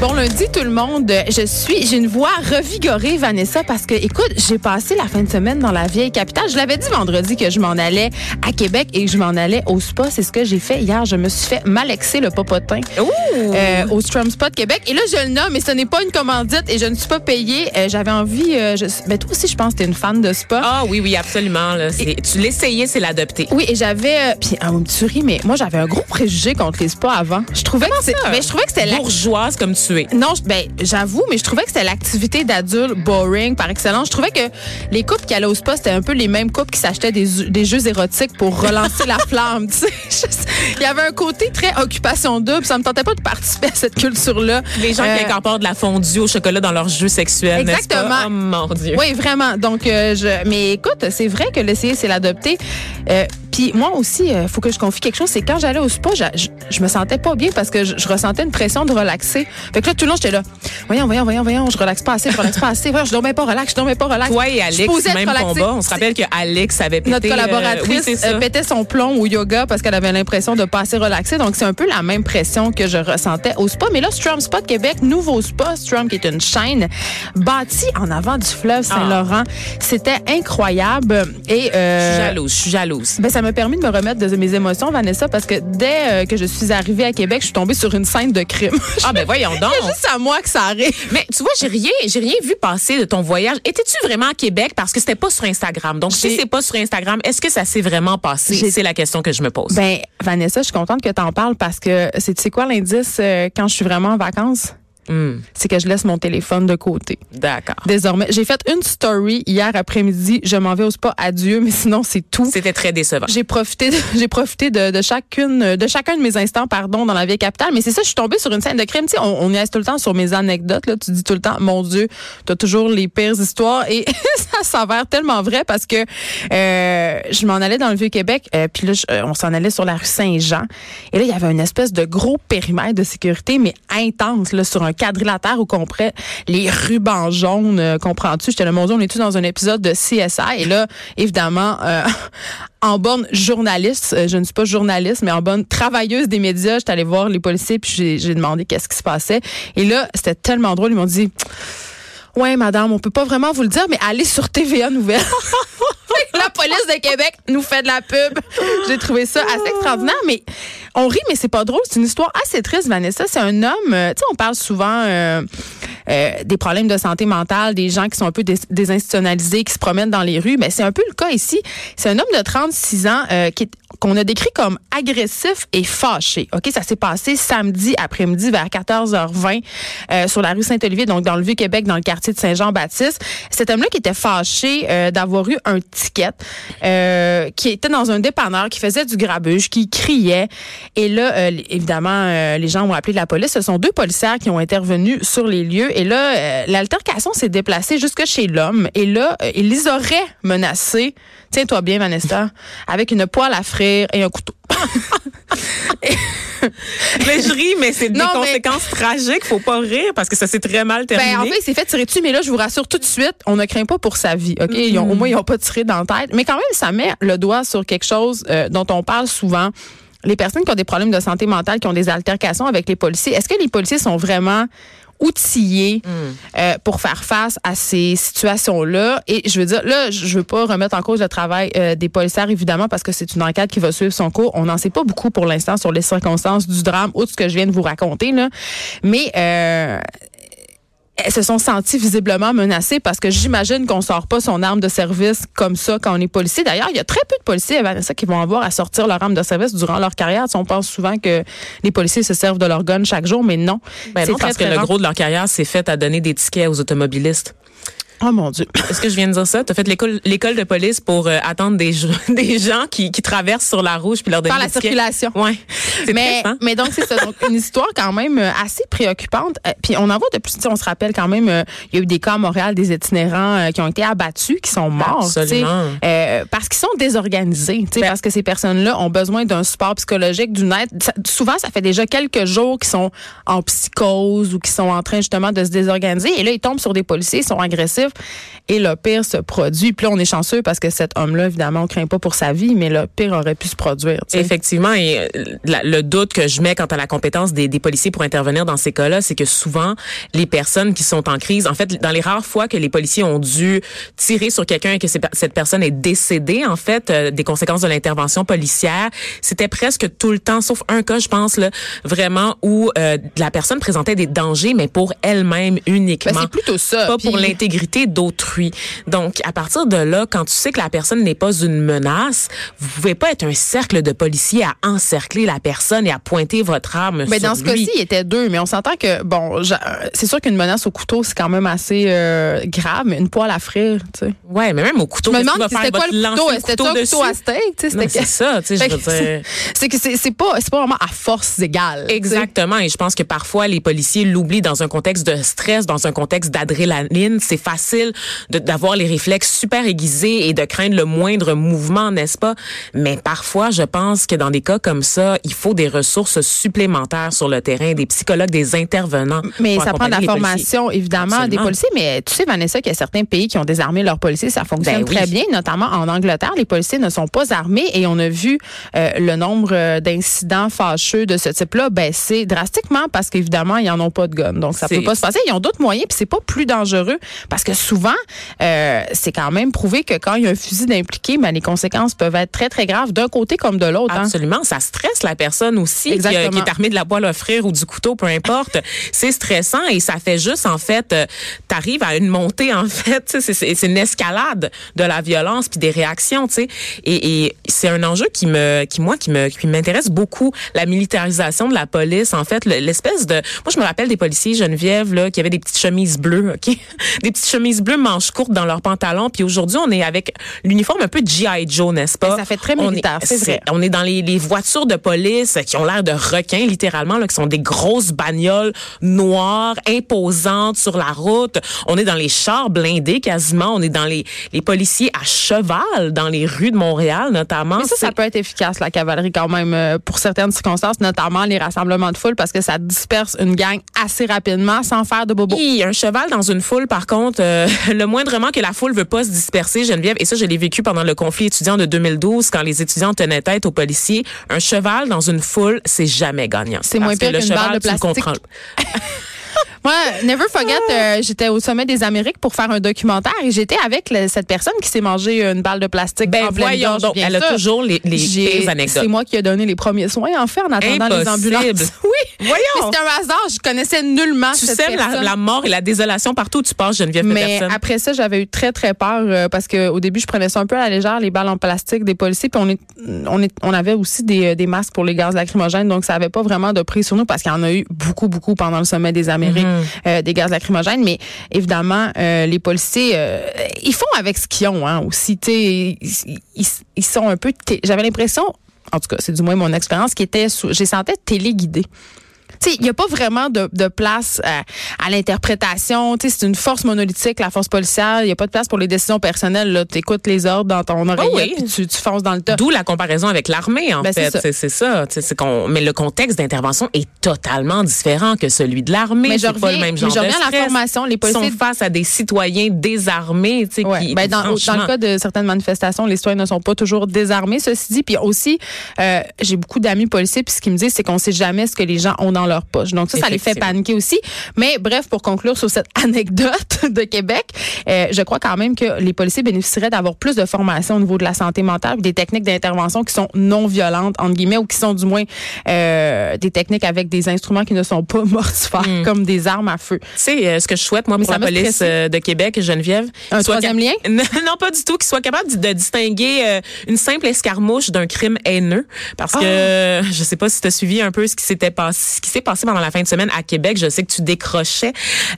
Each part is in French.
Bon lundi tout le monde. Je suis, j'ai une voix revigorée Vanessa parce que écoute, j'ai passé la fin de semaine dans la vieille capitale. Je l'avais dit vendredi que je m'en allais à Québec et que je m'en allais au spa. C'est ce que j'ai fait hier. Je me suis fait malexer le popotin euh, au Strum Spa de Québec. Et là je le nomme, mais ce n'est pas une commandite et je ne suis pas payée. Euh, J'avais envie. Euh, je, ben toi aussi je pense que t'es une fan de spa. Ah oui, oui, absolument. Là. Tu l'essayais, c'est l'adopter. Oui, et j'avais. euh, puis, ah, tu ris, mais moi, j'avais un gros préjugé contre les spas avant. Je trouvais que c'est- je trouvais que c'était Bourgeoise comme tu Non, ben, j'avoue, mais je trouvais que c'était l'activité d'adulte boring par excellence. Je trouvais que les couples qui allaient au spa, c'était un peu les mêmes couples qui s'achetaient des, des jeux érotiques pour relancer la flamme. tu sais. Je- Il y avait un côté très occupation double. Ça me tentait pas de participer à cette culture-là. Les gens Euh, qui incorporent de la fondue au chocolat dans leurs jeux sexuels, pas? Exactement. Oh mon Dieu. Oui, vraiment. Donc, euh, je, mais écoute, c'est vrai que l'essayer, c'est l'adopter. Euh, Puis moi aussi, il faut que je confie quelque chose. C'est quand j'allais au spa, je me sentais pas bien parce que je, je ressentais une pression de relaxer. Fait que là, tout le long, j'étais là. Voyons, voyons, voyons, voyons. Je relaxe pas assez, je relaxe pas assez. Voyons, je dormais pas relax, je dormais pas relax. Toi et Je Alex, même relaxée. combat. On se rappelle que Alex avait pété... Notre euh, collaboratrice oui, euh, pétait son plomb au yoga parce qu'elle avait l'impression de pas assez relaxer. Donc, c'est un peu la même pression que je ressentais au spa. Mais là, Strum Spa de Québec, nouveau spa, Strum qui est une chaîne bâtie en avant du fleuve Saint-Laurent. C'était incroyable. Et, Je euh, suis jalouse, je suis jalouse. ben, ça m'a permis de me remettre de mes émotions, Vanessa, parce que dès euh, que je suis arrivée à Québec, je suis tombée sur une scène de crime. Ah ben voyons donc. C'est juste à moi que ça arrive. Mais tu vois, j'ai rien, j'ai rien vu passer de ton voyage. Étais-tu vraiment à Québec? Parce que c'était pas sur Instagram. Donc si c'est pas sur Instagram, est-ce que ça s'est vraiment passé? C'est la question que je me pose. Ben, Vanessa, je suis contente que tu en parles parce que c'est, tu sais quoi l'indice euh, quand je suis vraiment en vacances? Hmm, C'est que je laisse mon téléphone de côté. D'accord. Désormais, j'ai fait une story hier après-midi. Je m'en vais au spa, adieu, mais sinon c'est tout. C'était très décevant. J'ai profité, de, j'ai profité de, de chacune, de chacun de mes instants, pardon, dans la vieille capitale. Mais c'est ça, je suis tombée sur une scène de crime. Tu sais, on, on niaise tout le temps sur mes anecdotes. Là, tu dis tout le temps, mon Dieu, t'as toujours les pires histoires. Et ça s'avère tellement vrai parce que euh, je m'en allais dans le vieux Québec, euh, puis là, je- euh, on s'en allait sur la rue Saint-Jean. Et là, il y avait une espèce de gros périmètre de sécurité, mais intense, là, sur un quadrilatère où comprend les rubans jaunes. euh, Comprends-tu? J'étais là, mon Dieu, on est tous dans un épisode de CSI. Et là, évidemment, euh, en bonne journaliste, euh, je ne suis pas journaliste, mais en bonne travailleuse des médias, j'étais allée voir les policiers puis j'ai- demandé qu'est-ce qui se passait. Et là, c'était tellement drôle. Ils m'ont dit, ouais, madame, on peut pas vraiment vous le dire, mais allez sur TVA Nouvelles. La police de Québec nous fait de la pub. J'ai trouvé ça assez extraordinaire, mais on rit, mais c'est pas drôle. C'est une histoire assez triste, Vanessa. C'est un homme, euh, tu sais, on parle souvent euh, euh, des problèmes de santé mentale, des gens qui sont un peu dés- désinstitutionnalisés, qui se promènent dans les rues. Mais c'est un peu le cas ici. C'est un homme de 36 ans euh, qui qu'on a décrit comme agressif et fâché. OK, ça s'est passé samedi après-midi vers 14h20 euh, sur la rue Saint-Olivier, donc dans le Vieux-Québec, dans le quartier de Saint-Jean-Baptiste. Cet homme-là qui était fâché d'avoir eu un ticket, qui était dans un dépanneur, qui faisait du grabuge, qui criait. Et là, euh, évidemment, euh, les gens ont appelé la police. Ce sont deux policières qui ont intervenu sur les lieux. Et là, euh, l'altercation s'est déplacée jusque chez l'homme. Et là, euh, il les aurait menacés. Tiens-toi bien, Vanessa, avec une poêle à frire et un couteau. mais je ris, mais c'est des mais- conséquences tragiques. Faut pas rire parce que ça s'est très mal terminé. Ben, en fait, il s'est fait tirer dessus, mais là, je vous rassure tout de suite, on ne craint pas pour sa vie. OK? Ils ont- au moins, ils n'ont pas tiré dans la tête. Mais quand même, ça met le doigt sur quelque chose euh, dont on parle souvent. Les personnes qui ont des problèmes de santé mentale, qui ont des altercations avec les policiers, est-ce que les policiers sont vraiment outillés euh, pour faire face à ces situations-là? Et je veux dire, là, je veux pas remettre en cause le travail euh, des policiers, évidemment, parce que c'est une enquête qui va suivre son cours. On n'en sait pas beaucoup pour l'instant sur les circonstances du drame, outre ce que je viens de vous raconter. Là. Mais euh, elles se sont senties visiblement menacées parce que j'imagine qu'on sort pas son arme de service comme ça quand on est policier. D'ailleurs, il y a très peu de policiers, Vanessa, qui vont avoir à sortir leur arme de service durant leur carrière. Tu sais, on pense souvent que les policiers se servent de leur gun chaque jour, mais non. Ben C'est non, très, parce que très le gros de leur carrière, c'est fait à donner des tickets aux automobilistes. Oh mon Dieu. Est-ce que je viens de dire ça? Tu as fait l'école l'école de police pour euh, attendre des, gens- des gens qui, qui traversent sur la rouge puis leur donner Par la circulation. Ouais. C'est Mais, triste, hein? mais donc, c'est ça. Donc, une histoire quand même euh, assez préoccupante. Euh, Puis on en voit de plus, tu sais, on se rappelle quand même, il y a eu des cas à Montréal, des itinérants qui ont été abattus, qui sont morts. Absolument. euh, parce qu'ils sont désorganisés. tu sais, Ben- parce que ces personnes-là ont besoin d'un support psychologique, d'une aide. Ça- souvent, ça fait déjà quelques jours qu'ils sont en psychose ou qu'ils sont en train justement de se désorganiser. Et là, ils tombent sur des policiers, ils sont agressifs. Et le pire se produit. Puis là, on est chanceux parce que cet homme-là, évidemment, on craint pas pour sa vie, mais le pire aurait pu se produire. Effectivement, et euh, la- le doute que je mets quant à la compétence des, des policiers pour intervenir dans ces cas-là, c'est que souvent, les personnes qui sont en crise, en fait, dans les rares fois que les policiers ont dû tirer sur quelqu'un et que cette personne est décédée, en fait, euh, des conséquences de l'intervention policière, c'était presque tout le temps, sauf un cas, je pense, là, vraiment, où euh, la personne présentait des dangers, mais pour elle-même uniquement. Ben, c'est plutôt ça. Pas Puis- pour l'intégrité d'autrui. Donc, à partir de là, quand tu sais que la personne n'est pas une menace, vous pouvez pas être un cercle de policiers à encercler la personne et à pointer votre arme Mais sur dans ce cas-ci, il était deux, mais on s'entend que bon, j'a- c'est sûr qu'une menace au couteau, c'est quand même assez euh, grave, mais une poêle à frire, tu sais. Ouais, mais même au couteau, Je me demande c'était quoi le couteau, c'était un couteau à steak, tu sais, c'est ça, tu sais, je veux dire. c'est- que c'est c'est pas c'est pas vraiment à force égale. Exactement. Et je pense que parfois, les policiers l'oublient dans un contexte de stress, dans un contexte d'adrénaline. C'est facile de- d'avoir les réflexes super aiguisés et de craindre le moindre mouvement, n'est-ce pas? Mais parfois, je pense que dans des cas comme ça, il faut des ressources supplémentaires sur le terrain, des psychologues, des intervenants. Mais pour ça prend de la policiers. formation, évidemment, des policiers. Mais tu sais, Vanessa, qu'il y a certains pays qui ont désarmé leurs policiers. Ça fonctionne Ben oui. très bien, notamment en Angleterre. Les policiers ne sont pas armés et on a vu euh, le nombre euh, d'incidents fâcheux de ce type-là baisser drastiquement parce qu'évidemment, ils n'en ont pas de gun. Donc, ça C'est- peut pas se passer. Ils ont d'autres moyens puis c'est pas plus dangereux parce que souvent, euh, c'est quand même prouvé que quand il y a un fusil d'impliqué, ben, les conséquences peuvent être très, très graves d'un côté comme de l'autre. hein. Absolument, ça stresse la personne aussi qui, a- Exactement. qui est armée de la poêle à frire ou du couteau, peu importe. c'est stressant et ça fait juste en fait, euh, t'arrives à une montée en fait, c'est- une escalade de la violence puis des réactions, tu sais. Et, et c'est un enjeu qui me, qui moi, qui me, qui m'intéresse beaucoup, la militarisation de la police. En fait, le- l'espèce de, moi je me rappelle des policiers Geneviève là qui avaient des petites chemises bleues, ok, des petites chemises courtes dans leurs pantalons. Puis aujourd'hui on est avec l'uniforme un peu GI Joe, n'est-ce pas? Mais ça fait très militaire, c'est vrai. on est dans les, les voitures de police qui ont l'air de requins, littéralement, là, qui sont des grosses bagnoles noires, imposantes sur la route. On est dans les chars blindés quasiment. On est dans les, les policiers à cheval dans les rues de Montréal, notamment. Mais ça, peut être efficace, la cavalerie, quand même, euh, pour certaines circonstances, notamment les rassemblements de foule, parce que ça disperse une gang assez rapidement sans faire de bobo. Oui, un cheval dans une foule, par contre, euh, le moindrement que la foule veut pas se disperser, Geneviève, et ça, je l'ai vécu pendant le conflit étudiant de 2012, quand les étudiants tenaient tête aux policiers, un cheval dans une foule, c'est jamais gagnant. C'est moins pire le qu'une cheval, balle de plastique. Moi, never forget, euh, j'étais au sommet des Amériques pour faire un documentaire et j'étais avec le- cette personne qui s'est mangé une balle de plastique Ben en pleine voyons gorge, donc, bien elle a sûr. toujours les, les J'ai- pires anecdotes. C'est moi qui ai donné les premiers soins, en fait, en attendant les Impossible. ambulances. Oui. Voyons. Mais C'était un hasard. Je connaissais nullement Tu cette sèmes la, personne. la mort et la désolation partout où tu passes, Geneviève Mais Peterson. après ça, j'avais eu très très peur euh, parce que au début, je prenais ça un peu à la légère les balles en plastique des policiers, puis on est on est on avait aussi des, euh, des masques pour les gaz lacrymogènes, donc ça avait pas vraiment de prix sur nous parce qu'il y en a eu beaucoup beaucoup pendant le sommet des Amériques euh, des gaz lacrymogènes, mais évidemment euh, les policiers euh, ils font avec ce qu'ils ont hein, aussi, ils, ils, sont un peu j'avais l'impression en tout cas, c'est du moins mon expérience qui était sous, j'ai sentais téléguidée. Tu sais, il n'y a pas vraiment de, de place euh, à l'interprétation. Tu sais, c'est une force monolithique, la force policière. Il n'y a pas de place pour les décisions personnelles. Tu écoutes les ordres dans ton oreillette oui. puis tu, tu fonces dans le tas. D'où la comparaison avec l'armée, en Ben, fait. C'est ça. C'est mais le contexte d'intervention est totalement différent que celui de l'armée. Mais C'est pas le même genre de à la stress. formation. Les policiers- sont face à des citoyens désarmés. Tu sais, Ouais. qui, Ben, dans, dans le cas de certaines manifestations, les citoyens ne sont pas toujours désarmés. Ceci dit, puis aussi, euh, j'ai beaucoup d'amis policiers, puis ce qu'ils me disent, c'est qu'on sait jamais ce que les gens ont dans leur poche. Donc ça, ça les fait paniquer aussi. Mais bref, pour conclure sur cette anecdote de Québec, euh, je crois quand même que les policiers bénéficieraient d'avoir plus de formation au niveau de la santé mentale, des techniques d'intervention qui sont non violentes entre guillemets ou qui sont du moins euh, des techniques avec des instruments qui ne sont pas mortifères, Hmm. comme des armes à feu. Sais, euh, ce que je souhaite, moi, Mais pour la police euh, de Québec, Geneviève. Un troisième lien? Non, non, pas du tout. Qu'ils soient capables de, de distinguer euh, une simple escarmouche d'un crime haineux. Parce que, Ah! je sais pas si tu as suivi un peu ce qui s'était passé, ce qui s'est s'est passé pendant la fin de semaine à Québec. Je sais que tu décrochais.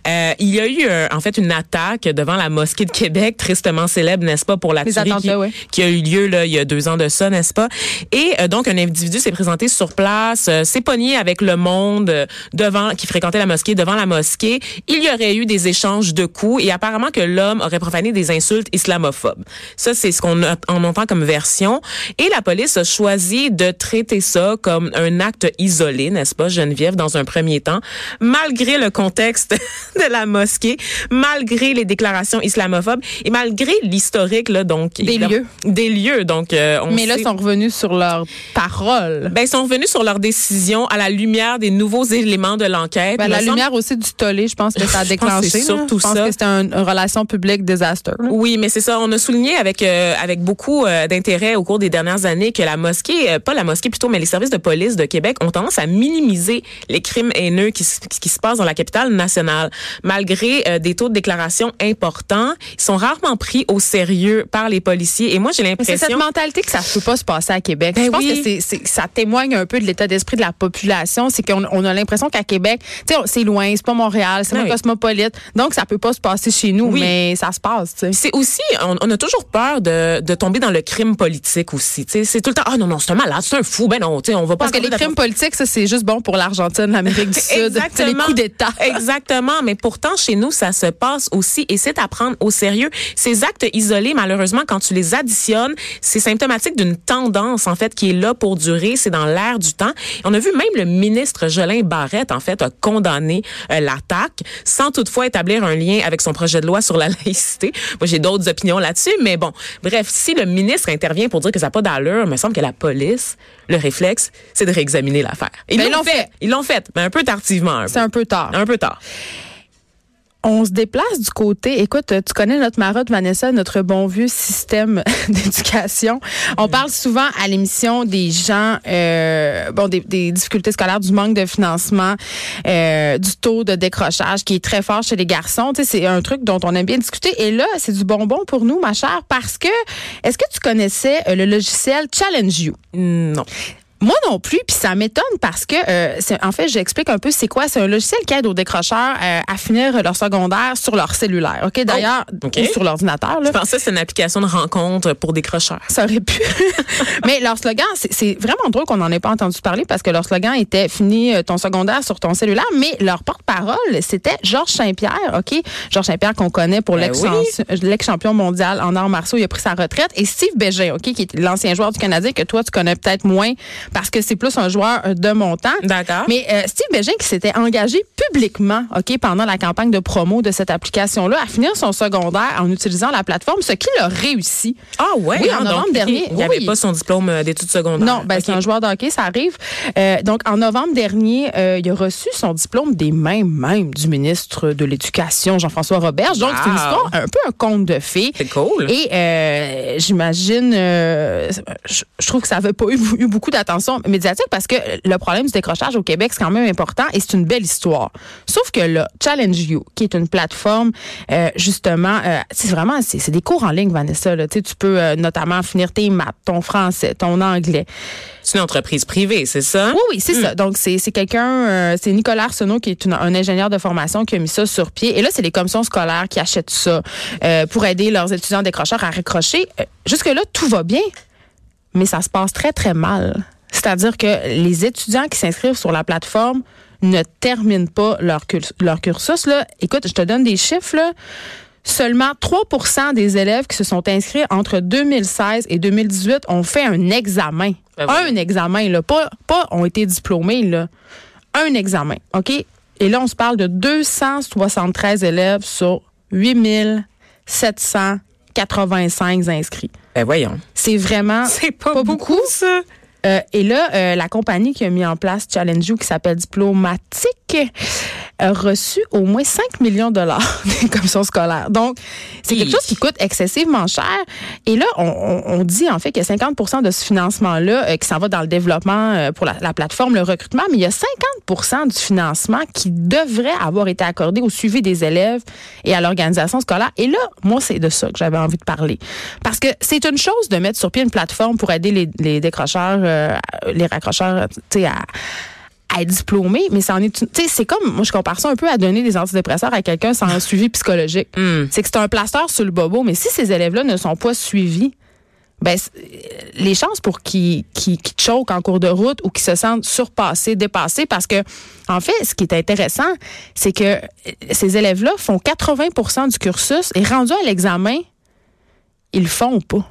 Euh, il y a eu, euh, en fait, une attaque devant la mosquée de Québec, tristement célèbre, n'est-ce pas, pour la Les tuerie qui, ouais. qui a eu lieu là, il y a deux ans de ça, n'est-ce pas? Et euh, donc, un individu s'est présenté sur place, euh, s'est pogné avec le monde euh, devant, qui fréquentait la mosquée, devant la mosquée. Il y aurait eu des échanges de coups et apparemment que l'homme aurait profané des insultes islamophobes. Ça, c'est ce qu'on en entend comme version. Et la police a choisi de traiter ça comme un acte isolé, n'est-ce pas, Geneviève, dans un premier temps, malgré le contexte de la mosquée, malgré les déclarations islamophobes et malgré l'historique, là, donc. Des lieux. Des lieux, donc. euh, on Mais là, ils sont revenus sur leur parole. ben, ils sont revenus sur leur décision à la lumière des nouveaux éléments de l'enquête. Ben, la semble- lumière aussi du tollé, je pense que ça a Je pense que déclenché. surtout je pense ça. que c'était un- une relation publique désastreuse. Oui, mais c'est ça. On a souligné avec euh, avec beaucoup euh, d'intérêt au cours des dernières années que la mosquée, pas la mosquée plutôt, mais les services de police de Québec ont tendance à minimiser les crimes haineux qui, se- qui se passent dans la capitale nationale. Malgré euh, des taux de déclaration importants, ils sont rarement pris au sérieux par les policiers. Et moi, j'ai Mais C'est cette l'impression... mentalité que ça ne peut pas se passer à Québec. Ben je pense oui. que ça témoigne un peu de l'état d'esprit de la population. C'est qu'on on a l'impression qu'à Québec, tu sais, on- c'est loin, c'est pas Montréal, c'est Ben pas oui. cosmopolite. Donc, ça peut pas se passer chez nous, Oui. mais ça se passe. C'est aussi, on, on a toujours peur de, de tomber dans le crime politique aussi. Tu sais, C'est tout le temps, ah non, non, c'est un malade, c'est un fou. Ben non, tu sais, on va pas... Parce que les crimes politiques, ça, c'est juste bon pour l'Argentine, l'Amérique du Sud. Les coups d'État. Exactement. Mais pourtant, chez nous, ça se passe aussi et c'est à prendre au sérieux. Ces actes isolés, malheureusement, quand tu les additionnes, c'est symptomatique d'une tendance, en fait, qui est là pour durer. C'est dans l'air du temps. On a vu même le ministre Jolin Barrette, en fait, a condamné euh, l'attaque sans toutefois établir un lien avec son projet de loi sur la laïcité. Moi, j'ai d'autres opinions là-dessus, mais bon. Bref, si le ministre intervient pour dire que ça n'a pas d'allure, il me semble que la police, le réflexe, c'est de réexaminer l'affaire. Ils Ben, l'ont l'ont fait. fait. Ils l'ont fait, mais un peu tardivement. C'est un peu tard. Un peu tard. On se déplace du côté. Écoute, tu connais notre marotte, Vanessa, notre bon vieux système d'éducation. On parle souvent à l'émission des gens, euh, bon, des, des difficultés scolaires, du manque de financement, euh, du taux de décrochage qui est très fort chez les garçons. Tu sais, c'est un truc dont on aime bien discuter. Et là, c'est du bonbon pour nous, ma chère, parce que est-ce que tu connaissais euh, le logiciel Challenge You? Non. Moi non plus, puis ça m'étonne parce que, euh, c'est- en fait, j'explique un peu c'est quoi. C'est un logiciel qui aide aux décrocheurs euh, à finir leur secondaire sur leur cellulaire. Ok, d'ailleurs, Oh, ok. ou sur l'ordinateur. là. Je pensais que c'est une application de rencontre pour décrocheurs. Ça aurait pu. Mais leur slogan, c'est vraiment drôle qu'on n'en ait pas entendu parler parce que leur slogan était fini euh, ton secondaire sur ton cellulaire. Mais leur porte-parole, c'était Georges Saint-Pierre. OK? Georges Saint-Pierre qu'on connaît pour Ben oui. l'ex-champion mondial en arts martiaux. Il a pris sa retraite. Et Steve Bégin, OK, qui est l'ancien joueur du Canadien que toi, tu connais peut-être moins parce que c'est plus un joueur euh, de montant. D'accord. Mais euh, Steve Bégin qui s'était engagé publiquement, OK, pendant la campagne de promo de cette application-là, à finir son secondaire en utilisant la plateforme, ce qu'il a réussi. Ah ouais, Oui, hein, en novembre donc, dernier. Il n'y avait Oui. pas son diplôme euh, d'études secondaires. Non, ben, c'est un joueur de hockey, ça arrive. Euh, donc, en novembre dernier, euh, il a reçu son diplôme des mains même du ministre de l'Éducation, Jean-François Roberge. Donc, c'est une histoire un peu un conte de fées. C'est cool. Et j'imagine, je, trouve que ça n'avait pas eu, eu beaucoup d'attention médiatique parce que le problème du décrochage au Québec, c'est quand même important et c'est une belle histoire. Sauf que là, Challenge You, qui est une plateforme, euh, justement, euh, c'est vraiment, c'est des cours en ligne, Vanessa. Là. Tu sais, tu peux euh, notamment finir tes maths, ton français, ton anglais. C'est une entreprise privée, c'est ça? Oui, oui, c'est ça. Donc, c'est quelqu'un, c'est Nicolas Arsenault, qui est une- un ingénieur de formation qui a mis ça sur pied. Et là, c'est les commissions scolaires qui achètent ça pour aider leurs étudiants décrocheurs à raccrocher. Jusque-là, tout va bien, mais ça se passe très, très mal. C'est-à-dire que les étudiants qui s'inscrivent sur la plateforme ne terminent pas leur, curs- leur cursus. Là. Écoute, je te donne des chiffres. Là. Seulement 3% des élèves qui se sont inscrits entre 2016 et 2018 ont fait un examen. Ben oui. Un examen, là. Pas, pas ont été diplômés, là. Un examen, OK? Et là, on se parle de 273 élèves sur 8785 inscrits. Ben voyons. C'est vraiment C'est pas, Pas beaucoup, beaucoup. ça. Euh, et là, euh, la compagnie qui a mis en place Challenge You, qui s'appelle Diplomatique, a reçu au moins 5 millions de dollars des commissions scolaires. Donc, c'est quelque chose qui coûte excessivement cher. Et là, on, on- on dit en fait qu'il y a 50 de ce financement-là euh, qui s'en va dans le développement euh, pour la, la plateforme, le recrutement, mais il y a 50 du financement qui devrait avoir été accordé au suivi des élèves et à l'organisation scolaire. Et là, moi, c'est de ça que j'avais envie de parler. Parce que c'est une chose de mettre sur pied une plateforme pour aider les, les décrocheurs, euh, les raccrocheurs, tu sais, à être diplômé, mais ça en est, une- tu sais, c'est comme, moi, je compare ça un peu à donner des antidépresseurs à quelqu'un sans un suivi psychologique. Hmm. C'est que c'est un plaster sur le bobo, mais si ces élèves-là ne sont pas suivis, ben, c- les chances pour qu'ils qu'ils choquent en cours de route ou qu'ils se sentent surpassés, dépassés, parce que, en fait, ce qui est intéressant, c'est que euh, ces élèves-là font 80% du cursus et rendus à l'examen, ils le font pas.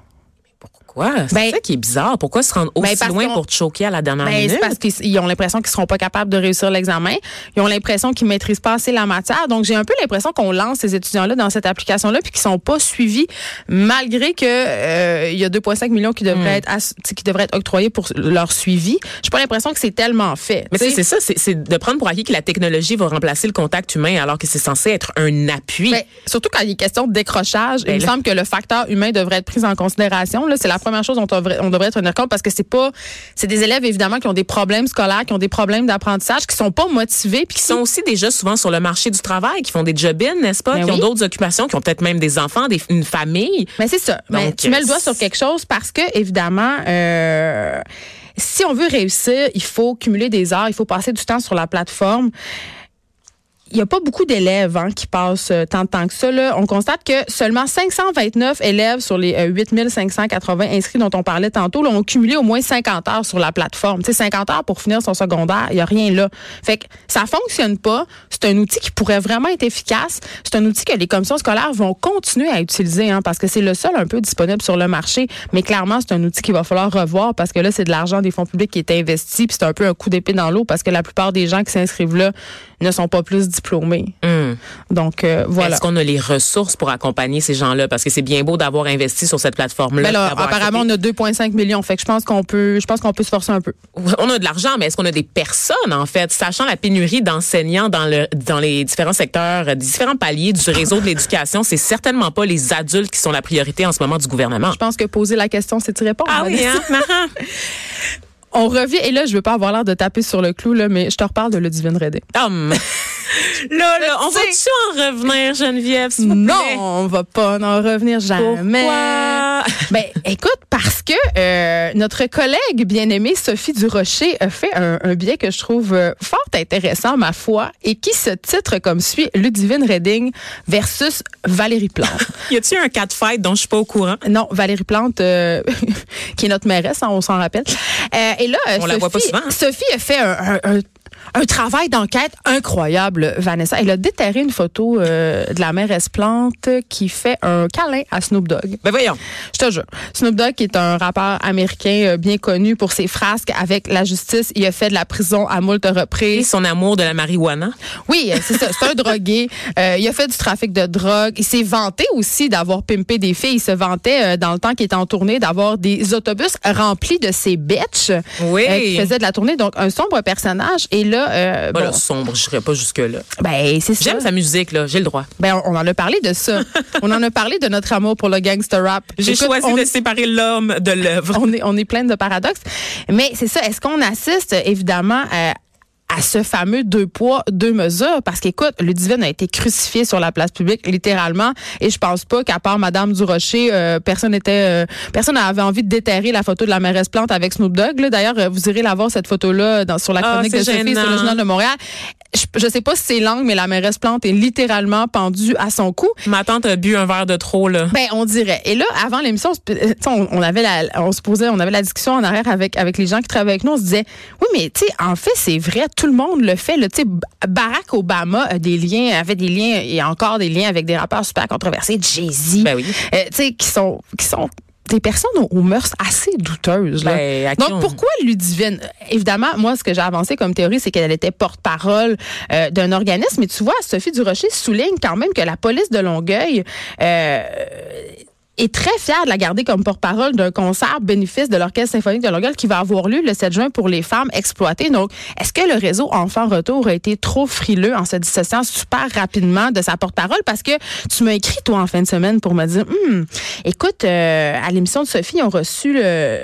Pourquoi? C'est Ben- ça qui est bizarre. Pourquoi se rendre aussi Ben, loin pour te choquer à la dernière Ben, minute? parce qu'ils ils ont l'impression qu'ils seront pas capables de réussir l'examen. Ils ont l'impression qu'ils maîtrisent pas assez la matière. Donc, j'ai un peu l'impression qu'on lance ces étudiants-là dans cette application-là puis qu'ils sont pas suivis malgré que euh, il y a 2,5 millions qui Hmm. devraient être ass- qui devraient être octroyés pour leur suivi. J'ai pas l'impression que c'est tellement fait. Mais c'est ça, c'est- de prendre pour acquis que la technologie va remplacer le contact humain alors que c'est censé être un appui. Ben, surtout quand il est question de décrochage, Ben il me semble que le facteur humain devrait être pris en considération. C'est la première chose dont on devrait, tenir compte parce que c'est pas, c'est des élèves évidemment qui ont des problèmes scolaires, qui ont des problèmes d'apprentissage, qui sont pas motivés, puis qui sont aussi déjà souvent sur le marché du travail, qui font des job-ins, n'est-ce pas? Ben qui ont d'autres occupations, qui ont peut-être même des enfants, des, une famille. Mais c'est ça. Mais Donc, tu mets le doigt euh, sur quelque chose parce que, évidemment, euh, si on veut réussir, il faut cumuler des heures, il faut passer du temps sur la plateforme. Il n'y a pas beaucoup d'élèves hein, qui passent euh, tant de temps que ça. Là. On constate que seulement 529 élèves sur les euh, 8580 inscrits dont on parlait tantôt là, ont cumulé au moins 50 heures sur la plateforme. Sais, 50 heures pour finir son secondaire, il n'y a rien là. Fait que ça fonctionne pas. C'est un outil qui pourrait vraiment être efficace. C'est un outil que les commissions scolaires vont continuer à utiliser hein, parce que c'est le seul un peu disponible sur le marché. Mais clairement, c'est un outil qu'il va falloir revoir parce que là, c'est de l'argent des fonds publics qui est investi. Puis c'est un peu un coup d'épée dans l'eau parce que la plupart des gens qui s'inscrivent là ne sont pas plus diplômés. Hum. Donc, euh, voilà. Est-ce qu'on a les ressources pour accompagner ces gens-là? Parce que c'est bien beau d'avoir investi sur cette plateforme-là. Ben apparemment, on a 2,5 millions. Fait que je pense qu'on peut, je pense qu'on peut se forcer un peu. On a de l'argent, mais est-ce qu'on a des personnes, en fait? Sachant la pénurie d'enseignants dans, le, dans les différents secteurs, euh, différents paliers du réseau de l'éducation, c'est certainement pas les adultes qui sont la priorité en ce moment du gouvernement. Je pense que poser la question, c'est y répondre. Ah oui, hein? On revient, et là, je veux pas avoir l'air de taper sur le clou, là, mais je te reparle de Ludivine Redé. Hum. là, là, on va-tu en revenir, Geneviève, s'il vous Non, on va pas en revenir jamais. Pourquoi? Ben, écoute, parce que euh, notre collègue bien-aimée Sophie Durocher a fait un, un billet que je trouve euh, fort intéressant, ma foi, et qui se titre comme suit Ludivine Redding versus Valérie Plante. Y a-tu un cas de fête dont je suis pas au courant? Non, Valérie Plante, euh, qui est notre mairesse, on s'en rappelle. Et là, On la voit pas Sophie- souvent, hein? Sophie a fait un, un- un- un travail d'enquête incroyable, Vanessa. Elle a déterré une photo euh, de la mairesse Plante qui fait un câlin à Snoop Dogg. Ben voyons. Je te jure. Snoop Dogg, qui est un rappeur américain euh, bien connu pour ses frasques avec la justice, il a fait de la prison à moult Et reprises. son amour de la marijuana. Oui, euh, c'est ça. C'est un drogué. Euh, il a fait du trafic de drogue. Il s'est vanté aussi d'avoir pimpé des filles. Il se vantait, dans le temps qu'il était en tournée, d'avoir des autobus remplis de ses bitches Oui. qui faisaient de la tournée. Donc, un sombre personnage. Et là, euh, Voilà, bon, sombre, je serais pas jusque-là. ben, c'est ça. J'aime sa musique, là. J'ai le droit. Ben, on, on en a parlé de ça. on en a parlé de notre amour pour le gangster rap. J'ai choisi on- de séparer l'homme de l'œuvre. on est, on est plein de paradoxes. Mais c'est ça. Est-ce qu'on assiste évidemment à, à ce fameux deux poids, deux mesures? Parce qu'écoute, Ludivine a été crucifiée sur la place publique, littéralement. Et je pense pas qu'à part Madame Durocher, euh, personne était, euh, personne n'avait envie de déterrer la photo de la mairesse Plante avec Snoop Dogg. D'ailleurs, euh, vous irez la voir, cette photo-là, sur la Ah, chronique de Sophie sur le journal de Montréal. Je, je sais pas si c'est langue, mais la mairesse Plante est littéralement pendue à son cou. Ma tante a bu un verre de trop, là. Ben, on dirait. Et là, avant l'émission, on, on avait la, on se posait, on avait la discussion en arrière avec avec les gens qui travaillent avec nous. On se disait, oui, mais tu sais, en fait, c'est vrai, tout le monde le fait. là. Tu sais, B- Barack Obama a des liens, avait des liens et encore des liens avec des rappeurs super controversés, Jay-Z, Ben oui. euh, tu sais, qui sont qui sont des personnes aux, aux mœurs assez douteuses. Là. Ben, Donc, on- pourquoi Ludivine? Évidemment, moi, ce que j'ai avancé comme théorie, c'est qu'elle était porte-parole euh, d'un organisme. Mais tu vois, Sophie Durocher souligne quand même que la police de Longueuil euh, est très fière de la garder comme porte-parole d'un concert bénéfice de l'Orchestre symphonique de Longueuil qui va avoir lieu le 7 juin pour les femmes exploitées. Donc, est-ce que le réseau Enfants Retour a été trop frileux en se dissociant super rapidement de sa porte-parole? Parce que tu m'as écrit, toi, en fin de semaine pour me dire, Hum, écoute, euh, à l'émission de Sophie, ils ont reçu le-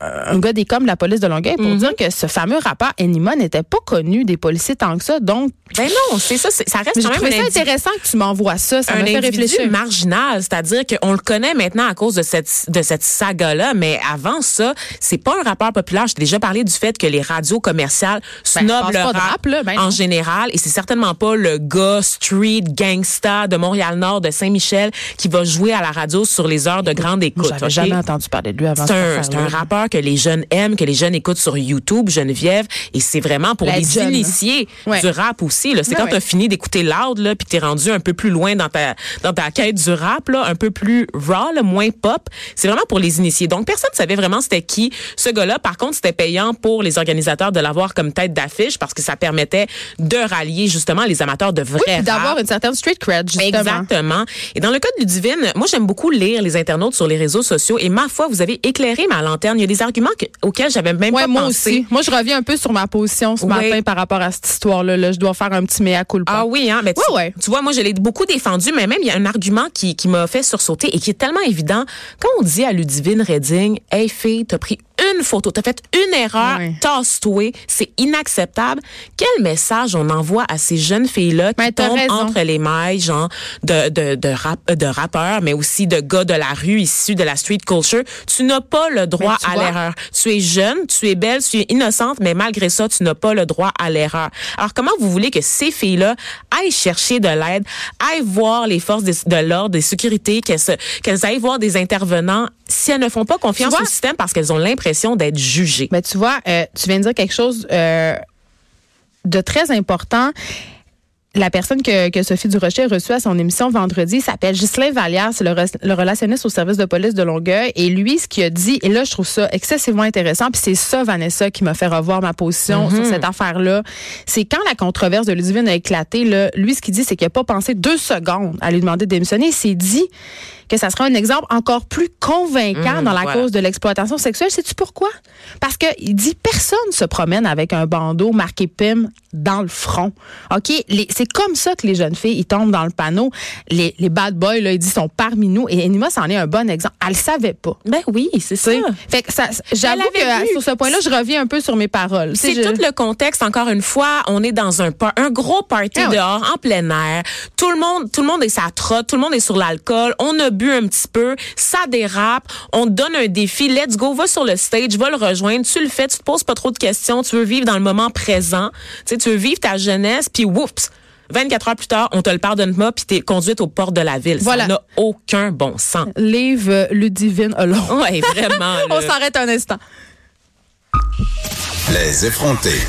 un gars des coms de la police de Longueuil pour dire que ce fameux rappeur Enima n'était pas connu des policiers tant que ça. Donc, Ben non, c'est ça. Ça reste quand même ça intéressant que tu m'envoies ça. Ça un m'a fait réfléchir. marginal, c'est-à-dire qu'on le connaît maintenant à cause de cette de cette saga-là, mais avant ça, c'est pas un rappeur populaire. J'ai déjà parlé du fait que les radios commerciales snobent le rap, rap, là, ben en général, et c'est certainement pas le gars street gangsta de Montréal-Nord, de Saint-Michel, qui va jouer à la radio sur les heures de grande écoute. J'avais ok? jamais entendu parler de lui avant C'est un, c'est un rappeur que les jeunes aiment, que les jeunes écoutent sur YouTube, Geneviève, et c'est vraiment pour La les jeune. initiés Ouais. du rap aussi. là. C'est Ouais, quand ouais. tu as fini d'écouter Loud, là, puis que tu es rendu un peu plus loin dans ta, dans ta quête du rap, là, un peu plus raw, là, moins pop. C'est vraiment pour les initiés. Donc, personne ne savait vraiment c'était qui ce gars-là. Par contre, c'était payant pour les organisateurs de l'avoir comme tête d'affiche parce que ça permettait de rallier justement les amateurs de vrai Oui, d'avoir une certaine street cred, justement. Exactement. Et dans le cas de Ludivine, moi j'aime beaucoup lire les internautes sur les réseaux sociaux et ma foi, vous avez éclairé ma lanterne. Il y a des arguments que- auxquels j'avais même Ouais, pas moi pensé. aussi. Moi, je reviens un peu sur ma position ce Oui. matin par rapport à cette histoire-là. là. Je dois faire un petit mea culpa. Ah oui, hein, mais tu, Ouais, ouais. tu vois, moi, je l'ai beaucoup défendu, mais même, il y a un argument qui, qui m'a fait sursauter et qui est tellement évident. Quand on dit à Ludivine Redding, hey, fille, t'as pris une photo, t'as fait une erreur, Ouais. tasse-toi, c'est inacceptable. Quel message on envoie à ces jeunes filles-là qui Ben, t'as tombent raison. entre les mailles, genre, de, de, de, rap, euh, de rappeurs, mais aussi de gars de la rue issus de la street culture? Tu n'as pas le droit tu à l'erreur. Tu es jeune, tu es belle, tu es innocente, mais malgré ça, tu n'as pas le droit à l'erreur. Alors, comment vous voulez que ces filles-là aillent chercher de l'aide, aillent voir les forces des- de l'ordre, des sécurités, qu'elles qu'elles aillent voir des intervenants si elles ne font pas confiance au système parce qu'elles ont l'impression d'être jugées? Mais tu vois, euh, tu viens de dire quelque chose euh, de très important. La personne que, que Sophie Durocher a reçue à son émission vendredi s'appelle Ghislain Vallière, c'est le, re- le relationniste au service de police de Longueuil. Et lui, ce qu'il a dit, et là, je trouve ça excessivement intéressant, puis c'est ça, Vanessa, qui m'a fait revoir ma position sur cette affaire-là. C'est quand la controverse de Ludivine a éclaté, là, lui, ce qu'il dit, c'est qu'il n'a pas pensé deux secondes à lui demander de démissionner. Il s'est dit que ça sera un exemple encore plus convaincant Mhm, dans la voilà. cause de l'exploitation sexuelle. Sais-tu pourquoi? Parce que il dit personne se promène avec un bandeau marqué PIM dans le front. OK? C'est comme ça que les jeunes filles, ils tombent dans le panneau. Les, les bad boys, là, ils disent, sont parmi nous. Et Enima, c'en est un bon exemple. Elle le savait pas. Ben oui, c'est ça. Fait que ça, j'avoue que vu. sur ce point-là, je reviens un peu sur mes paroles. C'est je- tout le contexte. Encore une fois, on est dans un un gros party Ah oui. dehors, en plein air. Tout le monde, tout le monde est sa trotte, tout le monde est sur l'alcool. On a bu un petit peu, ça dérape. On te donne un défi. Let's go, va sur le stage, va le rejoindre. Tu le fais, tu te poses pas trop de questions. Tu veux vivre dans le moment présent. Tu sais, tu veux vivre ta jeunesse. Puis whoops. 24 heures plus tard, on te le pardonne pas, puis t'es conduite aux portes de la ville. Voilà. Ça n'a aucun bon sens. Leave euh, Ludivine alone. Ouais, vraiment. On s'arrête un instant. Les effrontés.